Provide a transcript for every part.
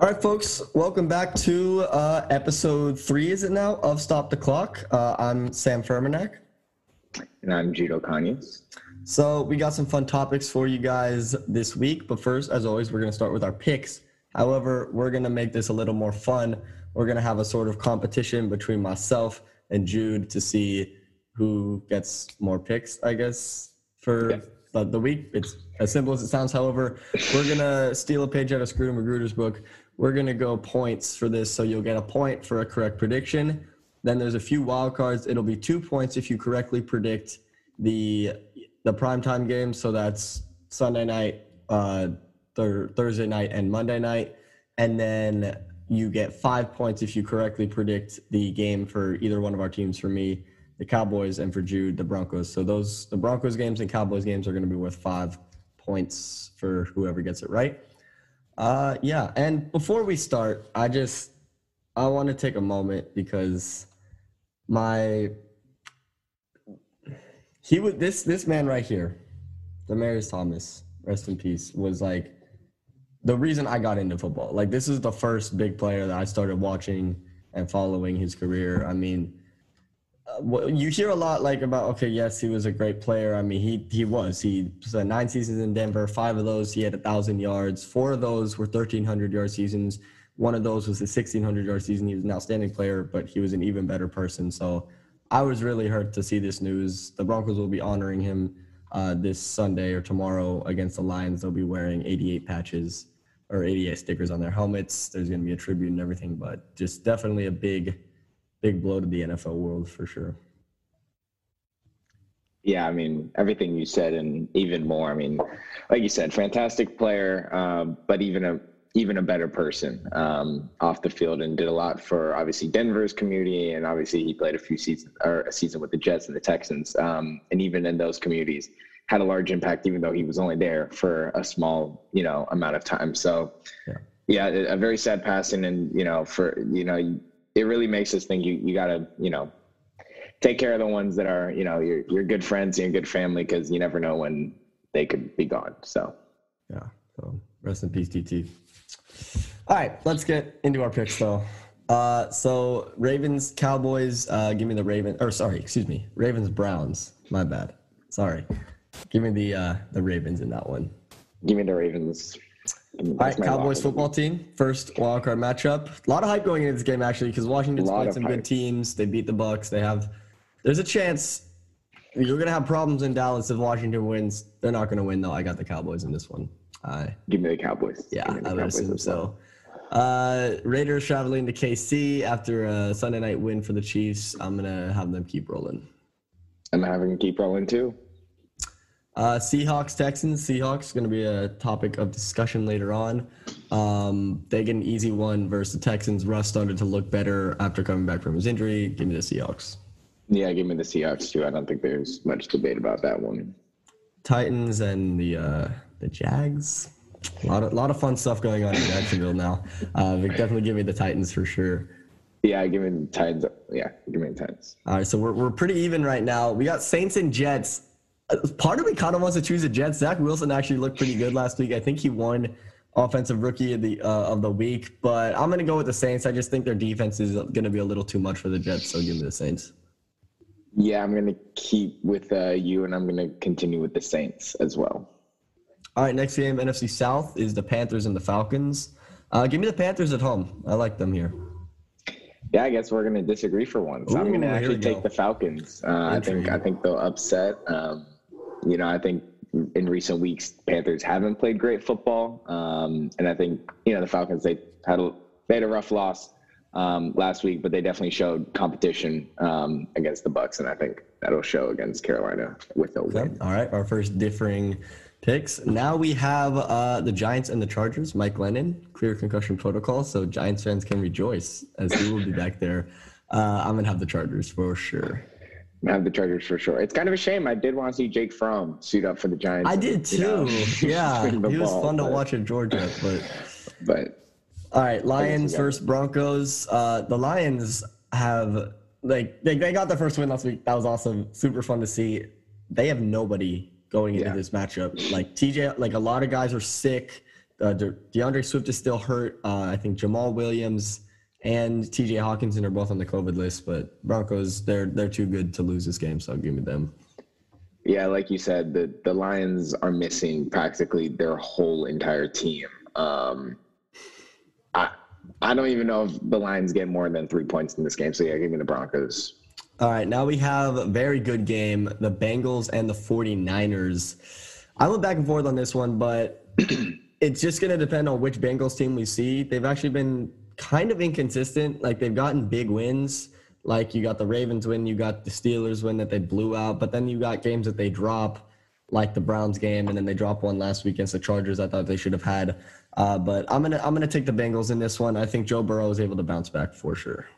All right, folks, welcome back to uh, episode three, is it now, of Stop the Clock. Uh, I'm Sam Fermanek. And I'm Judo Kanyes. So, we got some fun topics for you guys this week. But first, as always, we're going to start with our picks. However, we're going to make this a little more fun. We're going to have a sort of competition between myself and Jude to see who gets more picks, I guess, for yeah. the week. It's as simple as it sounds. However, we're going to steal a page out of Scrooge Magruder's book we're going to go points for this. So you'll get a point for a correct prediction. Then there's a few wild cards. It'll be two points if you correctly predict the the primetime games. So that's Sunday night, uh, th- Thursday night, and Monday night. And then you get five points if you correctly predict the game for either one of our teams. For me, the Cowboys, and for Jude, the Broncos. So those the Broncos games and Cowboys games are going to be worth five points for whoever gets it right. Uh, yeah. And before we start, I just I want to take a moment because my he would this this man right here, Demaryius Thomas, rest in peace, was like the reason I got into football. Like this is the first big player that I started watching and following his career. I mean, you hear a lot like about okay yes he was a great player. I mean he he was. He spent nine seasons in denver. Five of those he had a thousand yards. Four of those were 1300 yard seasons. One of those was a 1600 yard season. He was an outstanding player but he was an even better person. So i was really hurt to see this news. The broncos will be honoring him uh, this sunday or tomorrow against the lions. They'll be wearing 88 patches or 88 stickers on their helmets. There's going to be a tribute and everything but just definitely a big big blow to the NFL world for sure. Yeah, I mean everything you said and even more. I mean, like you said, fantastic player, um, but even a even a better person um, off the field and did a lot for obviously Denver's community and obviously he played a few seasons or a season with the Jets and the Texans um, and even in those communities had a large impact even though he was only there for a small you know amount of time. So yeah, yeah a very sad passing and you know for you know it really makes us think you you got to you know take care of the ones that are you know your your good friends and your good family because you never know when they could be gone. So yeah, so rest in peace, DT. All right, let's get into our picks though. Uh, so Ravens, Cowboys. Uh, give me the Ravens. Or sorry, excuse me, Ravens, Browns. My bad. Sorry. Give me the uh, the Ravens in that one. Give me the Ravens. All right, Cowboys football team, first wild card matchup. A lot of hype going into this game actually because Washington's played some hype. good teams. They beat the Bucks. They have. There's a chance you're gonna have problems in Dallas if Washington wins. They're not gonna win though. I got the Cowboys in this one. Uh, Give me the Cowboys. Yeah, I would Cowboys assume so. Uh, Raiders traveling to KC after a Sunday night win for the Chiefs. I'm gonna have them keep rolling. I'm having them keep rolling too. Uh, Seahawks, Texans. Seahawks going to be a topic of discussion later on. Um, they get an easy one versus the Texans. Russ started to look better after coming back from his injury. Give me the Seahawks. Yeah, give me the Seahawks too. I don't think there's much debate about that one. Titans and the uh, the Jags. A lot of lot of fun stuff going on in Jacksonville now. Uh, definitely give me the Titans for sure. Yeah, give me the Titans. Yeah, give me the Titans. All right, so we're we're pretty even right now. We got Saints and Jets part of me kind of wants to choose the Jets. Zach Wilson actually looked pretty good last week. I think he won offensive rookie of the uh, of the week, but I'm going to go with the Saints. I just think their defense is going to be a little too much for the Jets, so give me the Saints. Yeah, I'm going to keep with uh, you, and I'm going to continue with the Saints as well. All right, next game, NFC South is the Panthers and the Falcons. Uh, give me the Panthers at home. I like them here. Yeah, I guess we're going to disagree for once. Ooh, I'm going to actually take the Falcons. Uh, I think I think they'll upset. Um, you know, I think in recent weeks, Panthers haven't played great football, um, and I think you know the Falcons they had a, they had a rough loss um, last week, but they definitely showed competition um, against the Bucks, and I think that'll show against Carolina with the win. All right, our first differing picks. Now we have uh, the Giants and the Chargers. Mike Glennon clear concussion protocol, so Giants fans can rejoice as he will be back there. Uh, I'm gonna have the Chargers for sure have the Chargers for sure. It's kind of a shame. I did want to see Jake Fromm suit up for the Giants. I did too. You know, yeah, he was ball, fun but, to watch in Georgia. But but all right, Lions versus Broncos. Uh, the Lions have like they, they got the first win last week. That was awesome. Super fun to see. They have nobody going into yeah. this matchup. Like TJ, like a lot of guys are sick. uh, De- D'Andre Swift is still hurt. Uh, I think Jamaal Williams and TJ Hockenson are both on the COVID list, but Broncos they're they're too good to lose this game, so give me them. Yeah, like you said, the the Lions are missing practically their whole entire team. Um, I I don't even know if the Lions get more than three points in this game. So yeah, give me the Broncos. All right, now we have a very good game, the Bengals and the 49ers. I went back and forth on this one, but it's just going to depend on which Bengals team we see. They've actually been kind of inconsistent. Like they've gotten big wins. Like you got the Ravens win, you got the Steelers win that they blew out, but then you got games that they drop, like the Browns game, and then they drop one last week against the Chargers. I thought they should have had. Uh, but I'm gonna I'm gonna take the Bengals in this one. I think Joe Burrow is able to bounce back for sure.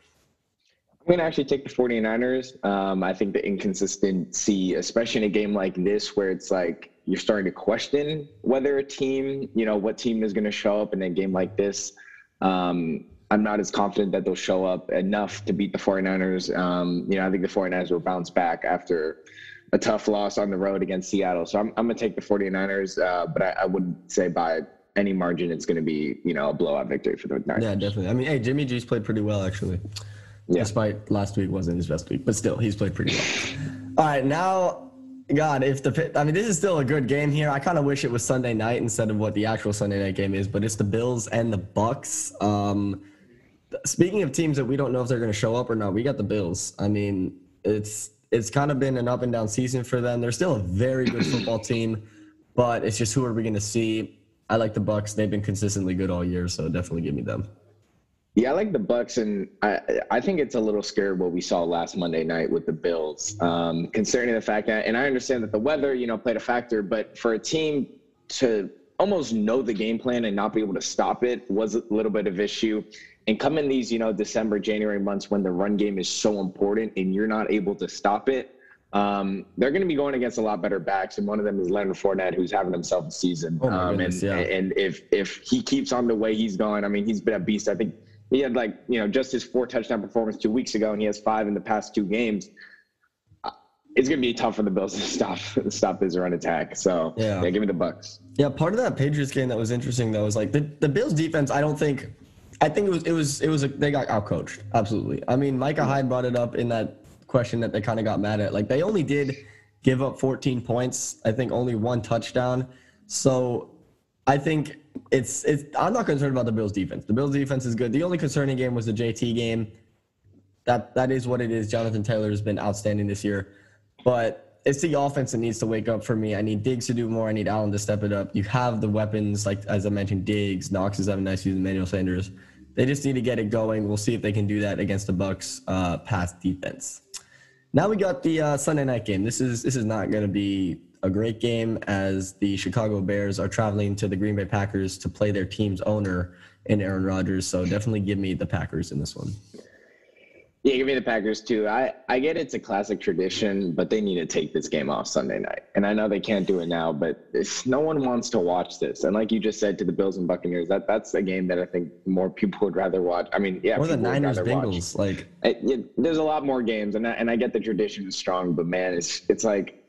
I'm going to actually take the 49ers. Um, I think the inconsistency, especially in a game like this, where it's like you're starting to question whether a team, you know, what team is going to show up in a game like this. Um, I'm not as confident that they'll show up enough to beat the 49ers. Um, you know, I think the 49ers will bounce back after a tough loss on the road against Seattle. So I'm, I'm going to take the 49ers, uh, but I, I wouldn't say by any margin it's going to be, you know, a blowout victory for the Niners. Yeah, definitely. I mean, hey, Jimmy G's played pretty well, actually. Yeah. Despite last week wasn't his best week, but still, he's played pretty well. All right, now, God, if the I mean, this is still a good game here. I kind of wish it was Sunday night instead of what the actual Sunday night game is, but it's the Bills and the Bucks. Um, speaking of teams that we don't know if they're going to show up or not, we got the Bills. I mean, it's it's kind of been an up and down season for them. They're still a very good football team, but it's just who are we going to see? I like the Bucks. They've been consistently good all year, so definitely give me them. Yeah, I like the Bucks, and I I think it's a little scary what we saw last Monday night with the Bills, um, concerning the fact that, and I understand that the weather, you know, played a factor, but for a team to almost know the game plan and not be able to stop it was a little bit of issue. And come in these, you know, December, January months when the run game is so important and you're not able to stop it, um, they're going to be going against a lot better backs, and one of them is Leonard Fournette, who's having himself a season. Oh um, goodness, and, yeah. and if if he keeps on the way he's going, I mean, he's been a beast. I think he had like you know just his four touchdown performance two weeks ago, and he has five in the past two games. Uh, it's gonna be tough for the Bills to stop stop his run attack. So yeah, yeah give me the Bucks. Yeah, part of that Patriots game that was interesting though was like the, the Bills defense. I don't think, I think it was it was it was a, they got outcoached. Absolutely. I mean, Micah Hyde brought it up in that question that they kind of got mad at. Like they only did give up 14 points. I think only one touchdown. So I think it's it's. I'm not concerned about the Bills' defense. The Bills' defense is good. The only concerning game was the JT game. That that is what it is. Jonathan Taylor has been outstanding this year, but it's the offense that needs to wake up for me. I need Diggs to do more. I need Allen to step it up. You have the weapons, like as I mentioned, Diggs, Knox is having nice season, Emmanuel Sanders. They just need to get it going. We'll see if they can do that against the Bucks uh, pass defense. Now we got the uh, Sunday night game. This is this is not going to be a great game as the Chicago Bears are traveling to the Green Bay Packers to play their team's owner in Aaron Rodgers. So definitely give me the Packers in this one. Yeah, give me the Packers too. I, I get it's a classic tradition, but they need to take this game off Sunday night. And I know they can't do it now, but no one wants to watch this. And like you just said to the Bills and Buccaneers, that that's a game that I think more people would rather watch. I mean, yeah, more than Niners Bengals. Watch. Like, it, it, there's a lot more games, and I, and I get the tradition is strong, but man, it's it's like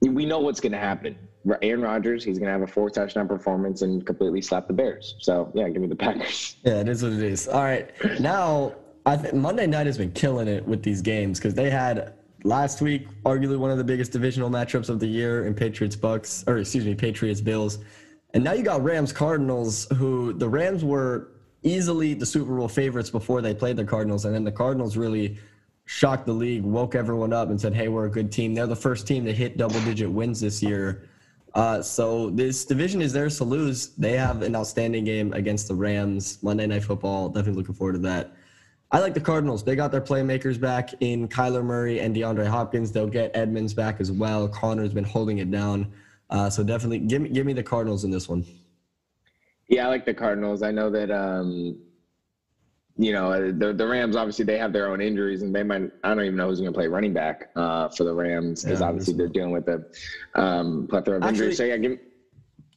we know what's going to happen. Aaron Rodgers, he's going to have a four touchdown performance and completely slap the Bears. So yeah, give me the Packers. Yeah, it is what it is. All right, now I think Monday night has been killing it with these games because they had last week arguably one of the biggest divisional matchups of the year in Patriots Bucks, or excuse me, Patriots Bills, and now you got Rams Cardinals, who the Rams were easily the Super Bowl favorites before they played the Cardinals, and then the Cardinals really shocked the league, woke everyone up, and said, "Hey, we're a good team." They're the first team to hit double-digit wins this year. Uh, so this division is theirs to lose. They have an outstanding game against the Rams Monday Night Football. Definitely looking forward to that. I like the Cardinals. They got their playmakers back in Kyler Murray and DeAndre Hopkins. They'll get Edmonds back as well. Conner's been holding it down. Uh, so definitely give me give me the Cardinals in this one. Yeah, I like the Cardinals. I know that um, you know, the the Rams obviously they have their own injuries, and they might I don't even know who's going to play running back uh, for the Rams because yeah, obviously they're dealing with a um, plethora of injuries. So yeah, give,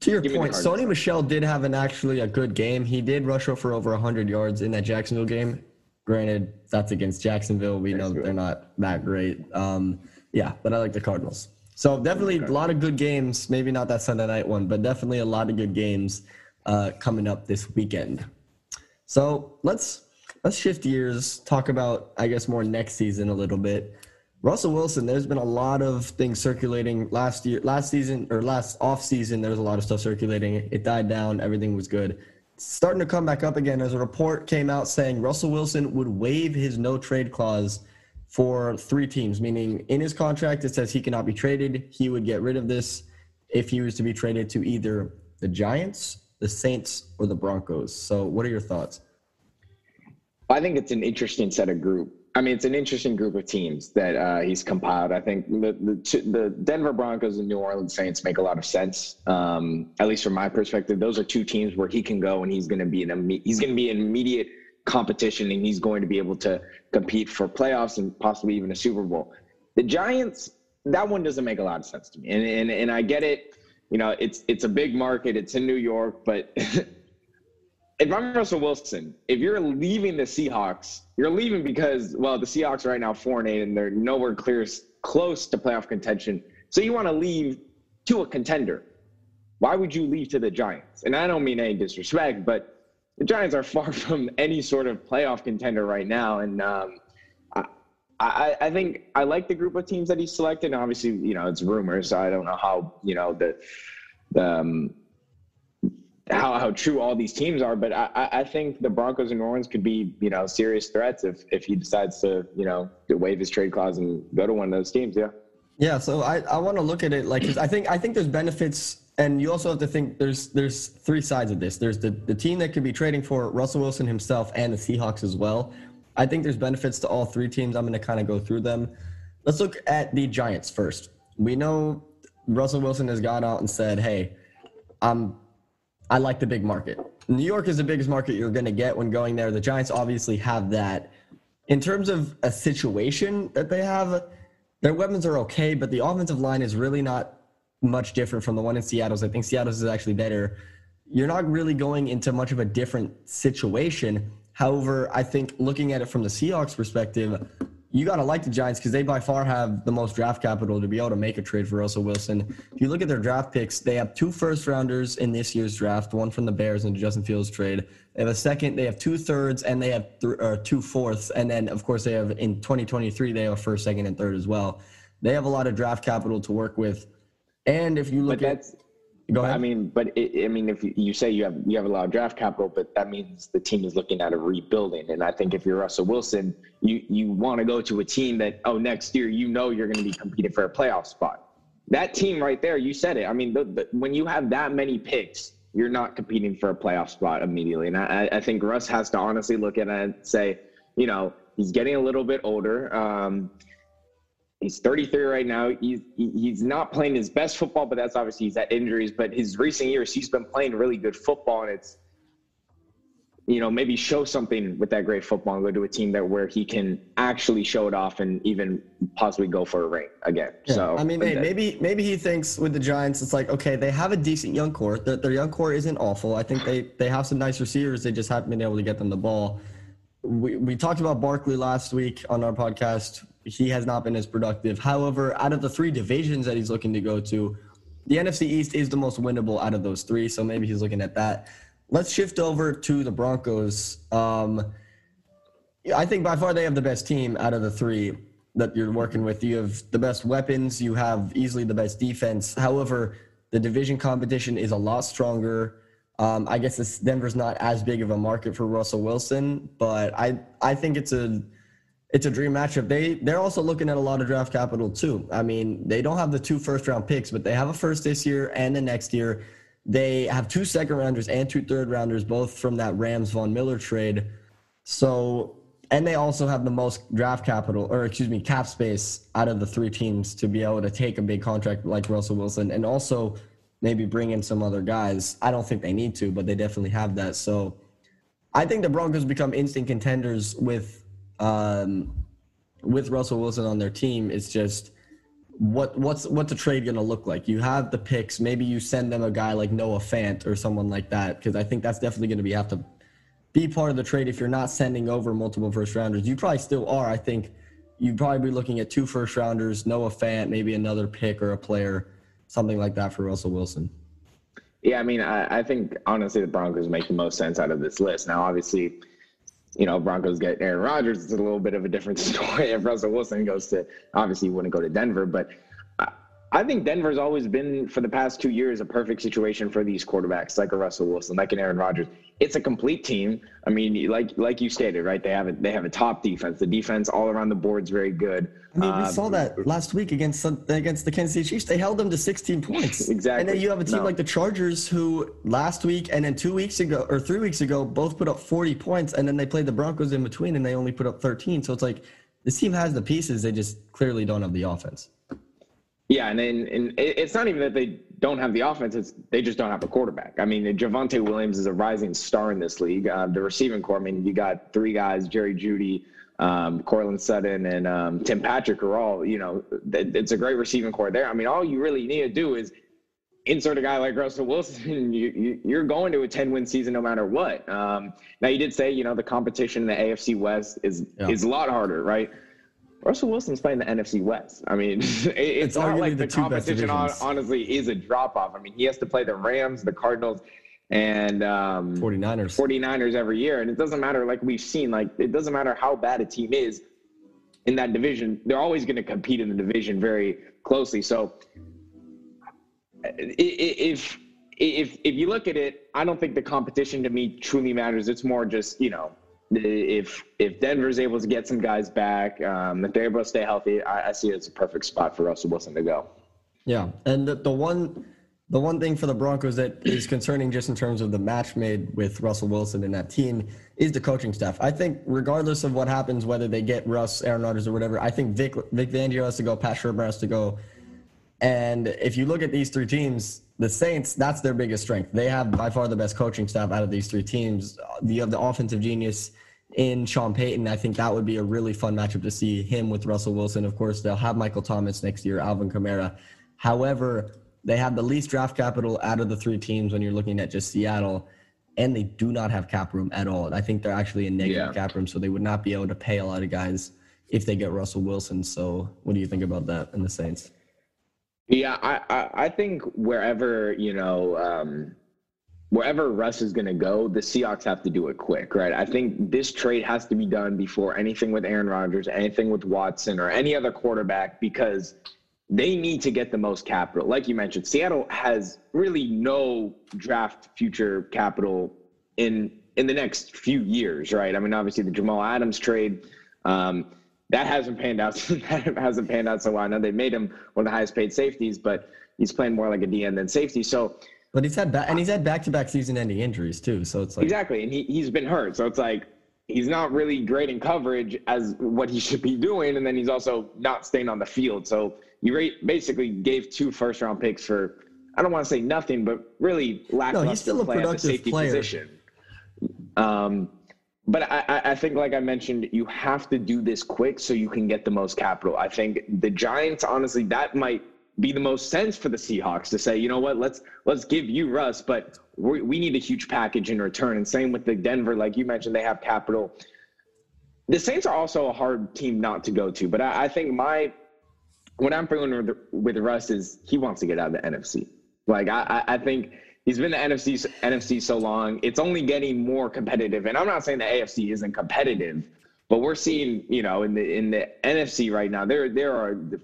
to your point, Sony Michel did have an actually a good game. He did rush for over 100 yards in that Jacksonville game. Granted, that's against Jacksonville. We know that they're not that great. Um, yeah, but I like the Cardinals. So definitely a lot of good games. Maybe not that Sunday night one, but definitely a lot of good games uh, coming up this weekend. So let's let's shift gears, talk about I guess more next season a little bit. Russell Wilson, there's been a lot of things circulating last year, last season or last off season. There was a lot of stuff circulating. It died down. Everything was good. Starting to come back up again as a report came out saying Russell Wilson would waive his no trade clause for three teams, meaning in his contract it says he cannot be traded. He would get rid of this if he was to be traded to either the Giants, the Saints, or the Broncos. So, what are your thoughts? I think it's an interesting set of group. I mean, it's an interesting group of teams that uh, he's compiled. I think the, the, the Denver Broncos and New Orleans Saints make a lot of sense. Um, at least from my perspective, those are two teams where he can go and he's going to be an he's going to be an immediate competition and he's going to be able to compete for playoffs and possibly even a Super Bowl. The Giants, that one doesn't make a lot of sense to me. And and, and I get it. You know, it's it's a big market. It's in New York, but if I'm Russell Wilson, if you're leaving the Seahawks, you're leaving because well, the Seahawks are right now four and eight, and they're nowhere clear close to playoff contention. So you want to leave to a contender. Why would you leave to the Giants? And I don't mean any disrespect, but the Giants are far from any sort of playoff contender right now. And um, I, I, I, think I like the group of teams that he selected. And obviously, you know, it's rumors, so I don't know how you know the, the um, how how true all these teams are. But I, I think the Broncos and New Orleans could be you know serious threats if if he decides to you know to waive his trade clause and go to one of those teams. Yeah. Yeah, so I, I want to look at it like I think I think there's benefits and you also have to think there's there's three sides of this. There's the, the team that could be trading for Russell Wilson himself and the Seahawks as well. I think there's benefits to all three teams. I'm going to kind of go through them. Let's look at the Giants first. We know Russell Wilson has gone out and said, "Hey, I'm I like the big market. New York is the biggest market you're going to get when going there. The Giants obviously have that. In terms of a situation that they have, their weapons are okay, but the offensive line is really not much different from the one in Seattle's. I think Seattle's is actually better. You're not really going into much of a different situation. However, I think looking at it from the Seahawks perspective, you got to like the Giants because they by far have the most draft capital to be able to make a trade for Russell Wilson. If you look at their draft picks, they have two first rounders in this year's draft, one from the Bears and Justin Fields trade. They have a second, they have two thirds, and they have th- or two fourths. And then, of course, they have in 2023, they have a first, second, and third as well. They have a lot of draft capital to work with. And if you look at Go ahead. I mean, but it, I mean, if you say you have you have a lot of draft capital, but that means the team is looking at a rebuilding. And I think if you're Russell Wilson, you you want to go to a team that oh next year you know you're going to be competing for a playoff spot. That team right there, you said it. I mean, the, the, when you have that many picks, you're not competing for a playoff spot immediately. And I, I think Russ has to honestly look at it and say, you know, he's getting a little bit older. Um, He's 33 right now. He's he's not playing his best football, but that's obviously he's had injuries. But his recent years, he's been playing really good football, and it's you know maybe show something with that great football and go to a team that where he can actually show it off and even possibly go for a ring again. Yeah. So I mean, hey, maybe maybe he thinks with the Giants, it's like okay, they have a decent young core. Their, their young core isn't awful. I think they they have some nice receivers. They just haven't been able to get them the ball. We, we talked about Barkley last week on our podcast he has not been as productive. However, out of the three divisions that he's looking to go to, the NFC East is the most winnable out of those three. So maybe he's looking at that. Let's shift over to the Broncos. Um, I think by far they have the best team out of the three that you're working with. You have the best weapons. You have easily the best defense. However, the division competition is a lot stronger. Um, I guess Denver's not as big of a market for Russell Wilson, but I I think it's a it's a dream matchup. They they're also looking at a lot of draft capital too. I mean, they don't have the two first round picks, but they have a first this year and the next year. They have two second rounders and two third rounders, both from that Rams Von Miller trade. So, and they also have the most draft capital, or excuse me, cap space out of the three teams to be able to take a big contract like Russell Wilson, and also maybe bring in some other guys. I don't think they need to, but they definitely have that. So, I think the Broncos become instant contenders with um, with Russell Wilson on their team, it's just what what's what's a trade going to look like? You have the picks. Maybe you send them a guy like Noah Fant or someone like that because I think that's definitely going to be have to be part of the trade if you're not sending over multiple first rounders. You probably still are. I think you'd probably be looking at two first rounders, Noah Fant, maybe another pick or a player, something like that for Russell Wilson. Yeah, I mean, I, I think honestly the Broncos make the most sense out of this list. Now, obviously, you know, Broncos get Aaron Rodgers, it's a little bit of a different story. If Russell Wilson goes to, obviously, he wouldn't go to Denver, but I think Denver's always been for the past two years a perfect situation for these quarterbacks, like a Russell Wilson, like an Aaron Rodgers. It's a complete team. I mean, like like you stated, right? They have a they have a top defense. The defense all around the board is very good. I mean, we um, saw that last week against against the Kansas City Chiefs. They held them to 16 points. exactly. And then you have a team no. like the Chargers, who last week and then two weeks ago or three weeks ago both put up 40 points, and then they played the Broncos in between, and they only put up 13. So it's like this team has the pieces. They just clearly don't have the offense. Yeah, and then and it's not even that they don't have the offense; it's they just don't have a quarterback. I mean, Javonte Williams is a rising star in this league. Uh, the receiving core, I mean, you got three guys: Jerry Jeudy, um, Sutton, and um, Tim Patrick are all. You know, it's a great receiving core there. I mean, all you really need to do is insert a guy like Russell Wilson, you, you, are going to a 10 win season no matter what. Um, now, you did say, you know, the competition in the AFC West is yeah. is a lot harder, right? Russell Wilson's playing the NFC West. I mean, it's, it's not like the, the competition honestly is a drop off. I mean, he has to play the Rams, the Cardinals, and um, 49ers. 49ers every year. And it doesn't matter, like we've seen, like it doesn't matter how bad a team is in that division, they're always going to compete in the division very closely. So if if if you look at it, I don't think the competition to me truly matters. It's more just, you know, if if Denver's able to get some guys back, um, if they're able to stay healthy, I, I see it's a perfect spot for Russell Wilson to go. Yeah, and the, the one the one thing for the Broncos that is concerning just in terms of the match made with Russell Wilson and that team is the coaching staff. I think regardless of what happens, whether they get Russ, Aaron Rodgers, or whatever, I think Vic Vic Fangio has to go, Pat Shurmur has to go. And if you look at these three teams, the Saints, that's their biggest strength. They have by far the best coaching staff out of these three teams. You have the offensive genius in Sean Payton. I think that would be a really fun matchup to see him with Russell Wilson. Of course, they'll have Michael Thomas next year, Alvin Kamara. However, they have the least draft capital out of the three teams when you're looking at just Seattle, and they do not have cap room at all. I think they're actually in negative yeah. cap room, so they would not be able to pay a lot of guys if they get Russell Wilson. So, what do you think about that in the Saints? Yeah, I, I, I think wherever you know um, wherever Russ is going to go, the Seahawks have to do it quick, right? I think this trade has to be done before anything with Aaron Rodgers, anything with Watson, or any other quarterback because they need to get the most capital. Like you mentioned, Seattle has really no draft future capital in in the next few years, right? I mean, obviously the Jamal Adams trade. Um, that hasn't panned out. that hasn't panned out so well. I know they made him one of the highest paid safeties, but he's playing more like a DN than safety. So but he's had back and he's had back to back season ending injuries too. So it's like exactly, and he he's been hurt. So it's like he's not really great in coverage as what he should be doing, and then he's also not staying on the field. So you basically gave two first round picks for I don't want to say nothing, but really lackluster no, he's still a productive safety player. position. Um, but I, I think, like I mentioned, you have to do this quick so you can get the most capital. I think the Giants, honestly, that might be the most sense for the Seahawks to say, you know what, let's let's give you Russ, but we we need a huge package in return. And same with the Denver, like you mentioned, they have capital. The Saints are also a hard team not to go to, but I, I think my what I'm feeling with, with Russ is he wants to get out of the NFC. Like I, I think he's been the NFC NFC so long, it's only getting more competitive. And I'm not saying the AFC isn't competitive, but we're seeing, you know, in the in the NFC right now, there there are the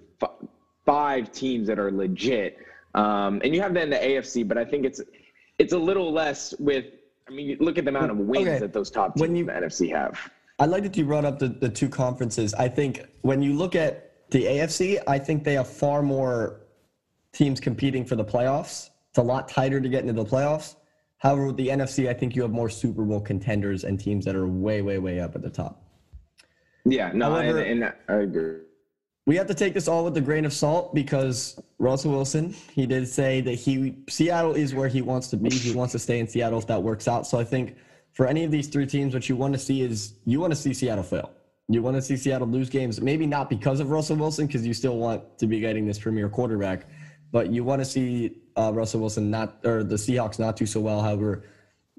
five teams that are legit. Um, and you have that in the AFC, but I think it's it's a little less with. I mean, look at the amount of wins okay. that those top teams when you, in the NFC have. I like that you brought up the, the two conferences. I think when you look at the AFC, I think they have far more teams competing for the playoffs. It's a lot tighter to get into the playoffs. However, with the NFC, I think you have more Super Bowl contenders and teams that are way, way, way up at the top. Yeah, no, However, and, and I agree we have to take this all with a grain of salt because Russell Wilson, he did say that he Seattle is where he wants to be. He wants to stay in Seattle if that works out. So I think for any of these three teams, what you want to see is you want to see Seattle fail. You want to see Seattle lose games, maybe not because of Russell Wilson, because you still want to be getting this premier quarterback, but you want to see uh, Russell Wilson not or the Seahawks not do so well. However,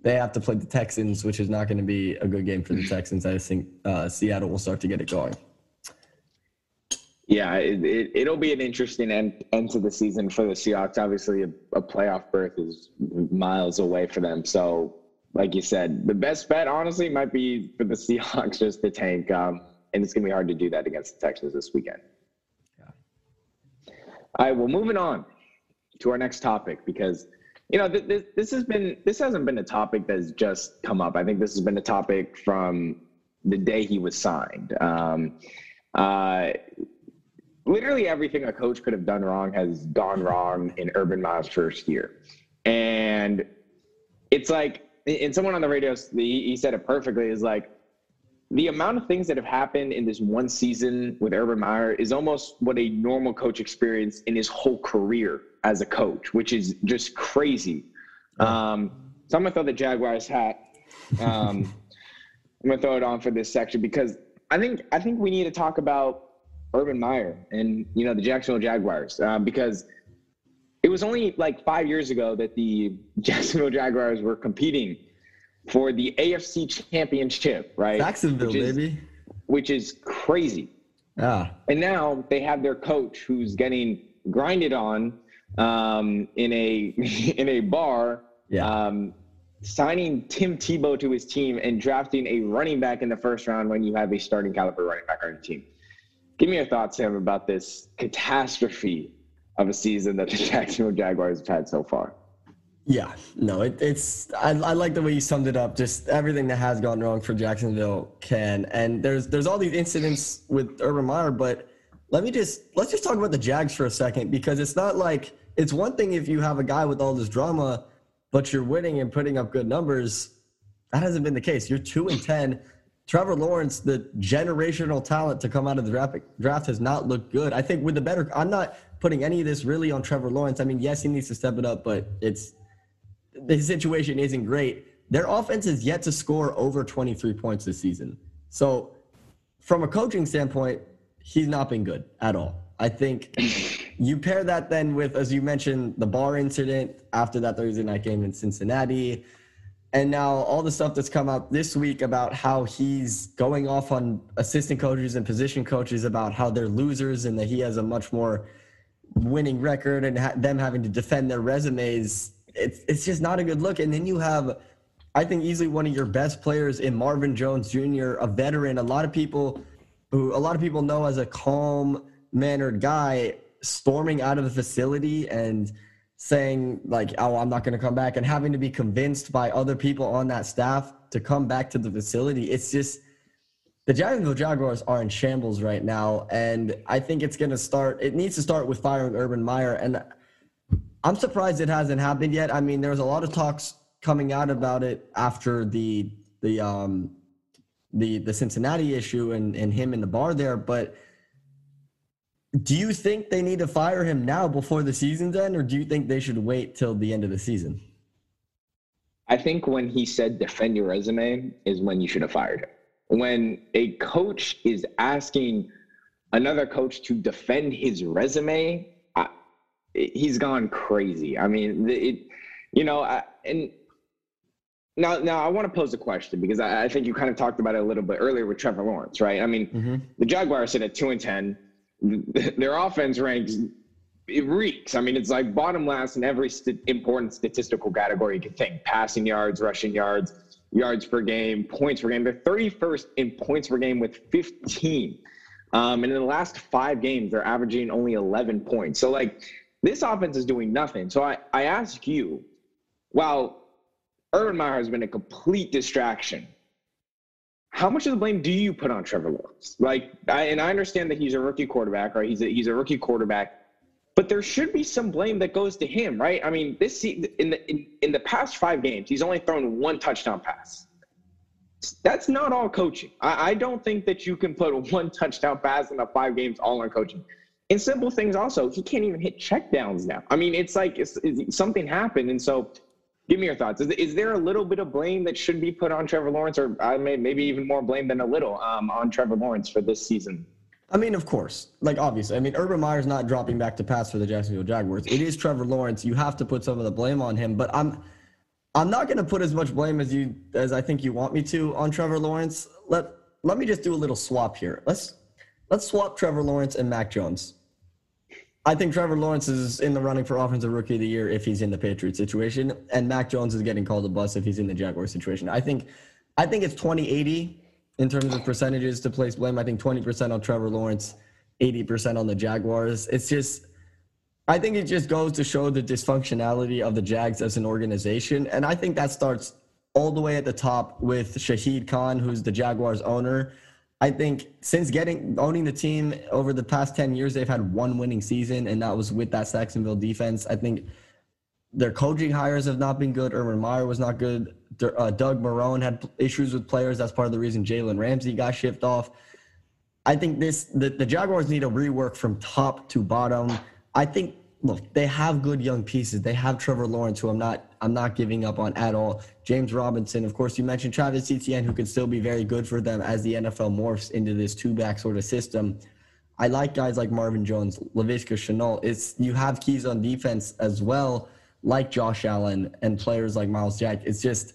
they have to play the Texans, which is not going to be a good game for the Texans. I think uh, Seattle will start to get it going. Yeah, it, it, will be an interesting end, end to the season for the Seahawks. Obviously, a, a, playoff berth is miles away for them. So, like you said, the best bet, honestly, might be for the Seahawks just to tank. Um, and it's going to be hard to do that against the Texans this weekend. Yeah. All right, well, moving on to our next topic because you know this, this has been this hasn't been a topic that's just come up. I think this has been a topic from the day he was signed. Um, uh, literally everything a coach could have done wrong has gone wrong in Urban Meyer's first year. And it's like, and someone on the radio, he, said it perfectly, is like, the amount of things that have happened in this one season with Urban Meyer is almost what a normal coach experienced in his whole career as a coach, which is just crazy. Um, so I'm gonna throw the Jaguars hat. Um, I'm gonna throw it on for this section because I think I think we need to talk about Urban Meyer and you know the Jacksonville Jaguars uh, because it was only like five years ago that the Jacksonville Jaguars were competing for the AFC Championship, right? Jacksonville, which is, baby. Which is crazy. Yeah. And now they have their coach who's getting grinded on um, in a in a bar. Yeah. Um, signing Tim Tebow to his team and drafting a running back in the first round when you have a starting caliber running back on your team. Give me your thoughts, Sam, about this catastrophe of a season that the Jacksonville Jaguars have had so far. Yeah, no, it, it's I, I, like the way you summed it up. Just everything that has gone wrong for Jacksonville can, and there's there's all these incidents with Urban Meyer, but let me just let's just talk about the Jags for a second because it's not like it's one thing if you have a guy with all this drama, but you're winning and putting up good numbers. That hasn't been the case. You're two and ten. Trevor Lawrence, the generational talent to come out of the draft, draft has not looked good. I think with the better, I'm not putting any of this really on Trevor Lawrence. I mean, yes, he needs to step it up, but it's the situation isn't great. Their offense is yet to score over 23 points this season. So, from a coaching standpoint, he's not been good at all. I think you pair that then with, as you mentioned, the bar incident after that Thursday night game in Cincinnati and now all the stuff that's come out this week about how he's going off on assistant coaches and position coaches about how they're losers and that he has a much more winning record and ha- them having to defend their resumes it's it's just not a good look and then you have I think easily one of your best players in Marvin Jones Jr., a veteran, a lot of people who a lot of people know as a calm mannered guy storming out of the facility and saying like, "Oh, I'm not going to come back," and having to be convinced by other people on that staff to come back to the facility. It's just the Jacksonville Jaguars are in shambles right now, and I think it's going to start. It needs to start with firing Urban Meyer, and I'm surprised it hasn't happened yet. I mean, there's a lot of talks coming out about it after the the um the the Cincinnati issue and and him in the bar there, but do you think they need to fire him now before the season's end, or do you think they should wait till the end of the season? I think when he said defend your resume is when you should have fired him. When a coach is asking another coach to defend his resume, I, he's gone crazy. I mean, it, you know, I, and now, now I want to pose a question because I, I, think you kind of talked about it a little bit earlier with Trevor Lawrence, right? I mean, mm-hmm. the Jaguars sit at two and ten their offense ranks it reeks. I mean, it's like bottom last in every st- important statistical category you can think: passing yards, rushing yards, yards per game, points per game. They're 31st in points per game with 15. Um, and in the last five games, they're averaging only 11 points. So, like, this offense is doing nothing. So, I, I ask you, while Urban Meyer has been a complete distraction how much of the blame do you put on Trevor Lawrence? Like, I, and I understand that he's a rookie quarterback, right? He's a, he's a rookie quarterback, but there should be some blame that goes to him, right? I mean, this in the in, in the past five games, he's only thrown one touchdown pass. That's not all coaching. I, I don't think that you can put one touchdown pass in the five games all on coaching. And simple things also, he can't even hit checkdowns now. I mean, it's like it's, it's, something happened, and so Give me your thoughts. Is, is there a little bit of blame that should be put on Trevor Lawrence, or I may, maybe even more blame than a little um, on Trevor Lawrence for this season? I mean, of course. Like, obviously. I mean, Urban Meyer's not dropping back to pass for the Jacksonville Jaguars. It is Trevor Lawrence. You have to put some of the blame on him. But I'm I'm not going to put as much blame as you as I think you want me to on Trevor Lawrence. Let let me just do a little swap here. Let's let's swap Trevor Lawrence and Mac Jones. I think Trevor Lawrence is in the running for offensive rookie of the year if he's in the Patriots situation, and Mac Jones is getting called a bust if he's in the Jaguars situation. I think, I think it's 20-80 in terms of percentages to place blame. I think 20% on Trevor Lawrence, 80% on the Jaguars. It's just, I think it just goes to show the dysfunctionality of the Jags as an organization, and I think that starts all the way at the top with Shahid Khan, who's the Jaguars owner. I think since getting owning the team over the past 10 years, they've had one winning season, and that was with that Jacksonville defense. I think their coaching hires have not been good. Urban Meyer was not good. Uh, Doug Marrone had issues with players. That's part of the reason Jalen Ramsey got shipped off. I think this the, the Jaguars need a rework from top to bottom. I think look, they have good young pieces. They have Trevor Lawrence, who I'm not I'm not giving up on at all. James Robinson, of course, you mentioned Travis Etienne, who could still be very good for them as the NFL morphs into this two back sort of system. I like guys like Marvin Jones, Laviska Shenault. It's you have keys on defense as well, like Josh Allen and players like Myles Jack. It's just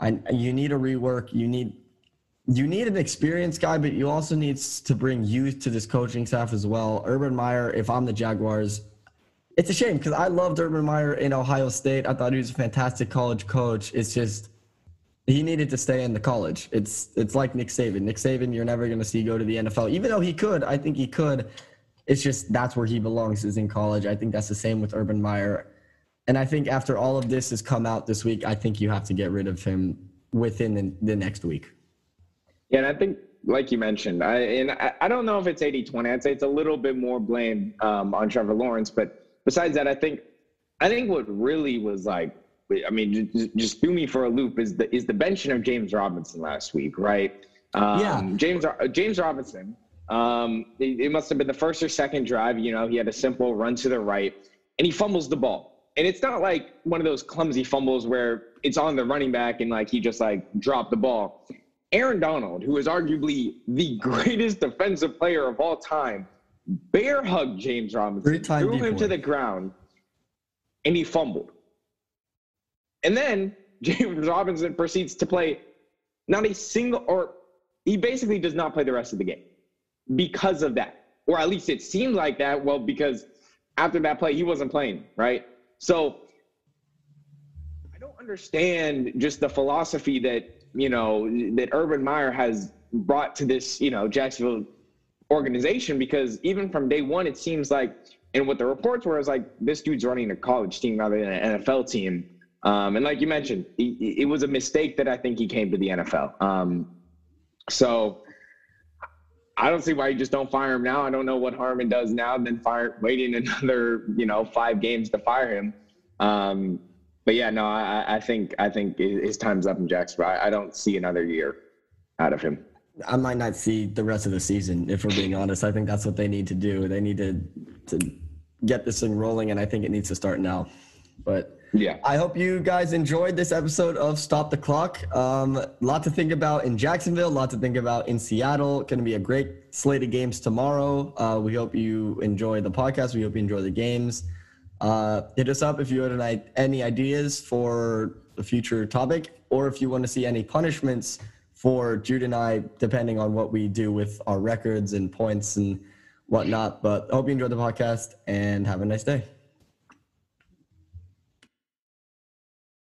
I, you need a rework. You need you need an experienced guy, but you also need to bring youth to this coaching staff as well. Urban Meyer, if I'm the Jaguars, it's a shame because I loved Urban Meyer in Ohio State. I thought he was a fantastic college coach. It's just he needed to stay in the college. It's it's like Nick Saban. Nick Saban, you're never going to see go to the NFL, even though he could. I think he could. It's just that's where he belongs is in college. I think that's the same with Urban Meyer. And I think after all of this has come out this week, I think you have to get rid of him within the, the next week. Yeah, and I think, like you mentioned, I and I, I don't know if it's 80-20. I'd say it's a little bit more blame um, on Trevor Lawrence, but besides that, I think I think what really was like, I mean, just, just threw me for a loop is the is the benching of James Robinson last week, right? Um, yeah. James James Robinson. Um, it, it must have been the first or second drive. You know, he had a simple run to the right, and he fumbles the ball. And it's not like one of those clumsy fumbles where it's on the running back and like he just like dropped the ball. Aaron Donald, who is arguably the greatest defensive player of all time, bear hugged James Robinson, threw him to the ground, and he fumbled. And then James Robinson proceeds to play not a single, or he basically does not play the rest of the game because of that. Or at least it seemed like that. Well, because after that play, he wasn't playing, right? So I don't understand just the philosophy that you know, that Urban Meyer has brought to this, you know, Jacksonville organization because even from day one, it seems like, and what the reports were is like, this dude's running a college team rather than an NFL team. Um, and like you mentioned, it, it, was a mistake that I think he came to the NFL. Um, so I don't see why you just don't fire him now. I don't know what Harmon does now than fire waiting another, you know, five games to fire him. Um, but yeah, no, I, I think I think his time's up in Jacksonville. I, I don't see another year out of him. I might not see the rest of the season if we're being honest. I think that's what they need to do. They need to to get this thing rolling, and I think it needs to start now. But yeah, I hope you guys enjoyed this episode of Stop the Clock. Um, a lot to think about in Jacksonville, a lot to think about in Seattle. Going to be a great slate of games tomorrow. Uh, we hope you enjoy the podcast. We hope you enjoy the games. Uh, hit us up if you had any ideas for the future topic, or if you want to see any punishments for Jude and I, depending on what we do with our records and points and whatnot. But I hope you enjoyed the podcast and have a nice day.